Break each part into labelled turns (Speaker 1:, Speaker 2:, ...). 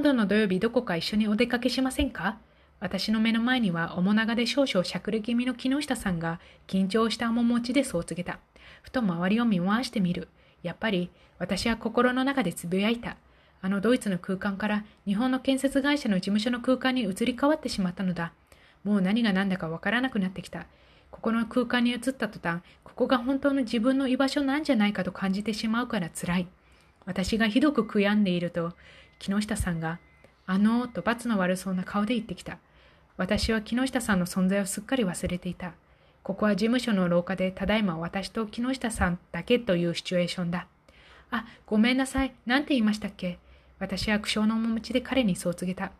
Speaker 1: 今度の土曜日どこか一緒にお出かけしませんか？私の目の前には面長で少々しゃくれ気味の木下さんが緊張した面持ちでそう告げた。ふと周りを見回してみる。やっぱり私は心の中でつぶやいた。あのドイツの空間から日本の建設会社の事務所の空間に移り変わってしまったのだ。もう何が何だかわからなくなってきた。ここの空間に移った途端、ここが本当の自分の居場所なんじゃないかと感じてしまうから辛い。私がひどく悔やんでいると、木下さんが、あのーと罰の悪そうな顔で言ってきた。私は木下さんの存在をすっかり忘れていた。ここは事務所の廊下で、ただいま私と木下さんだけというシチュエーションだ。あ、ごめんなさい。なんて言いましたっけ？私は苦笑の面持ちで彼にそう告げた。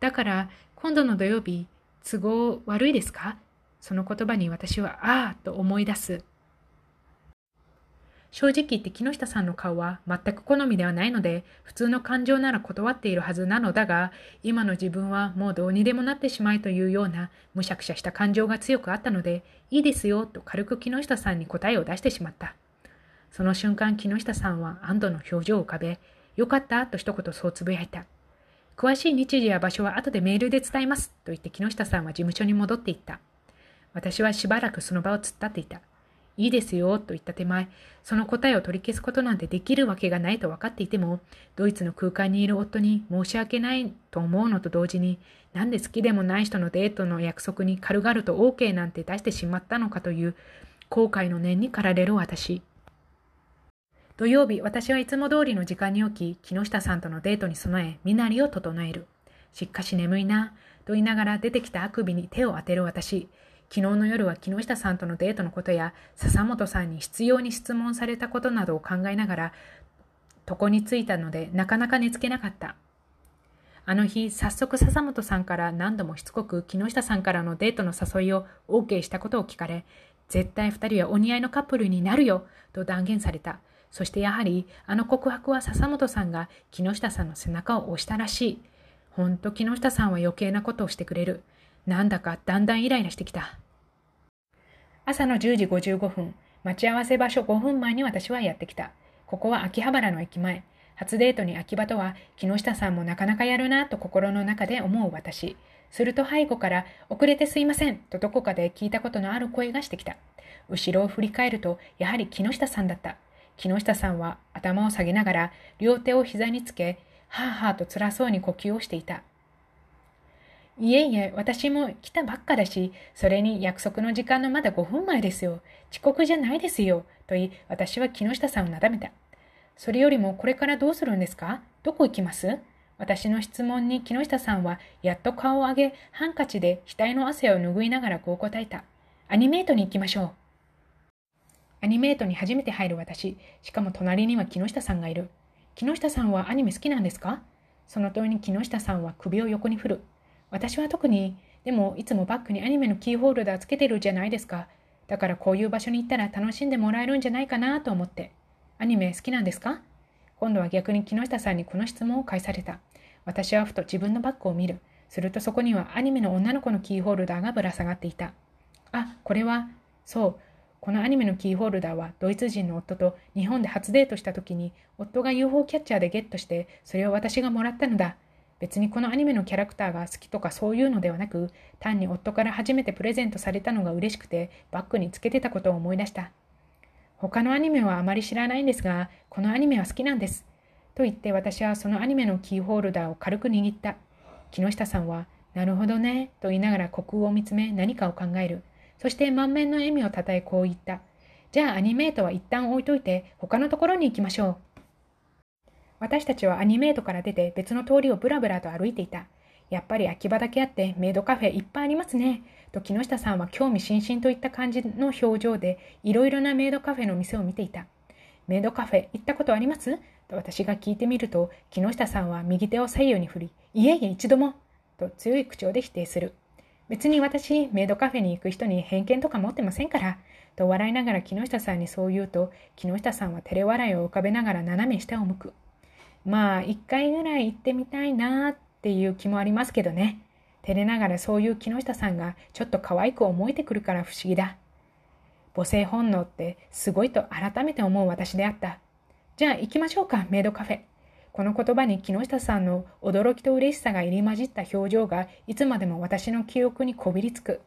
Speaker 1: だから、今度の土曜日、都合悪いですか？その言葉に私は、ああと思い出す。正直言って木下さんの顔は全く好みではないので、普通の感情なら断っているはずなのだが、今の自分はもうどうにでもなってしまいというようなむしゃくしゃした感情が強くあったので、いいですよと軽く木下さんに答えを出してしまった。その瞬間木下さんは安堵の表情を浮かべ、よかったと一言そうつぶやいた。詳しい日時や場所は後でメールで伝えますと言って木下さんは事務所に戻っていった。私はしばらくその場を突っ立っていた。いいですよ、と言った手前、その答えを取り消すことなんてできるわけがないと分かっていても、ドイツの空間にいる夫に申し訳ないと思うのと同時に、なんで好きでもない人のデートの約束に軽々と OK なんて出してしまったのかという後悔の念に駆られる私。土曜日、私はいつも通りの時間に起き、木下さんとのデートに備え、身なりを整える。しっかし眠いな、と言いながら出てきたあくびに手を当てる私。昨日の夜は木下さんとのデートのことや笹本さんに必要に質問されたことなどを考えながら床に着いたのでなかなか寝つけなかった。あの日、早速笹本さんから何度もしつこく木下さんからのデートの誘いを OK したことを聞かれ、絶対二人はお似合いのカップルになるよと断言された。そしてやはり、あの告白は笹本さんが木下さんの背中を押したらしい。ほんと木下さんは余計なことをしてくれる。なんだかだんだんイライラしてきた。朝の10時55分、待ち合わせ場所5分前に私はやってきた。ここは秋葉原の駅前。初デートに秋葉とは、木下さんもなかなかやるなと心の中で思う私。すると背後から、遅れてすいませんとどこかで聞いたことのある声がしてきた。後ろを振り返ると、やはり木下さんだった。木下さんは頭を下げながら、両手を膝につけ、はぁはぁと辛そうに呼吸をしていた。いえいえ、私も来たばっかだし、それに約束の時間のまだ5分前ですよ。遅刻じゃないですよ。と言い、私は木下さんをなだめた。それよりもこれからどうするんですか？どこ行きます？私の質問に木下さんはやっと顔を上げ、ハンカチで額の汗を拭いながらこう答えた。アニメートに行きましょう。アニメートに初めて入る私。しかも隣には木下さんがいる。木下さんはアニメ好きなんですか？その通りに木下さんは首を横に振る。私は特に、でもいつもバッグにアニメのキーホルダーつけてるじゃないですか。だからこういう場所に行ったら楽しんでもらえるんじゃないかなと思って。アニメ好きなんですか？今度は逆に木下さんにこの質問を返された。私はふと自分のバッグを見る。するとそこにはアニメの女の子のキーホルダーがぶら下がっていた。あ、これは、そう、このアニメのキーホルダーはドイツ人の夫と日本で初デートした時に夫が UFO キャッチャーでゲットしてそれを私がもらったのだ。別にこのアニメのキャラクターが好きとかそういうのではなく、単に夫から初めてプレゼントされたのが嬉しくて、バッグにつけてたことを思い出した。他のアニメはあまり知らないんですが、このアニメは好きなんです。と言って私はそのアニメのキーホルダーを軽く握った。木下さんは、なるほどね、と言いながら虚空を見つめ何かを考える。そして満面の笑みをたたえこう言った。じゃあアニメートは一旦置いといて他のところに行きましょう。私たちはアニメートから出て別の通りをブラブラと歩いていた。やっぱり秋葉だけあってメイドカフェいっぱいありますね。と木下さんは興味津々といった感じの表情でいろいろなメイドカフェの店を見ていた。メイドカフェ行ったことあります？と私が聞いてみると木下さんは右手を左右に振り、いえいえ一度もと強い口調で否定する。別に私、メイドカフェに行く人に偏見とか持ってませんから。と笑いながら木下さんにそう言うと、木下さんは照れ笑いを浮かべながら斜め下を向く。まあ、一回ぐらい行ってみたいなっていう気もありますけどね。照れながらそういう木下さんがちょっと可愛く思えてくるから不思議だ。母性本能ってすごいと改めて思う私であった。じゃあ行きましょうか、メイドカフェ。この言葉に木下さんの驚きと嬉しさが入り混じった表情がいつまでも私の記憶にこびりつく。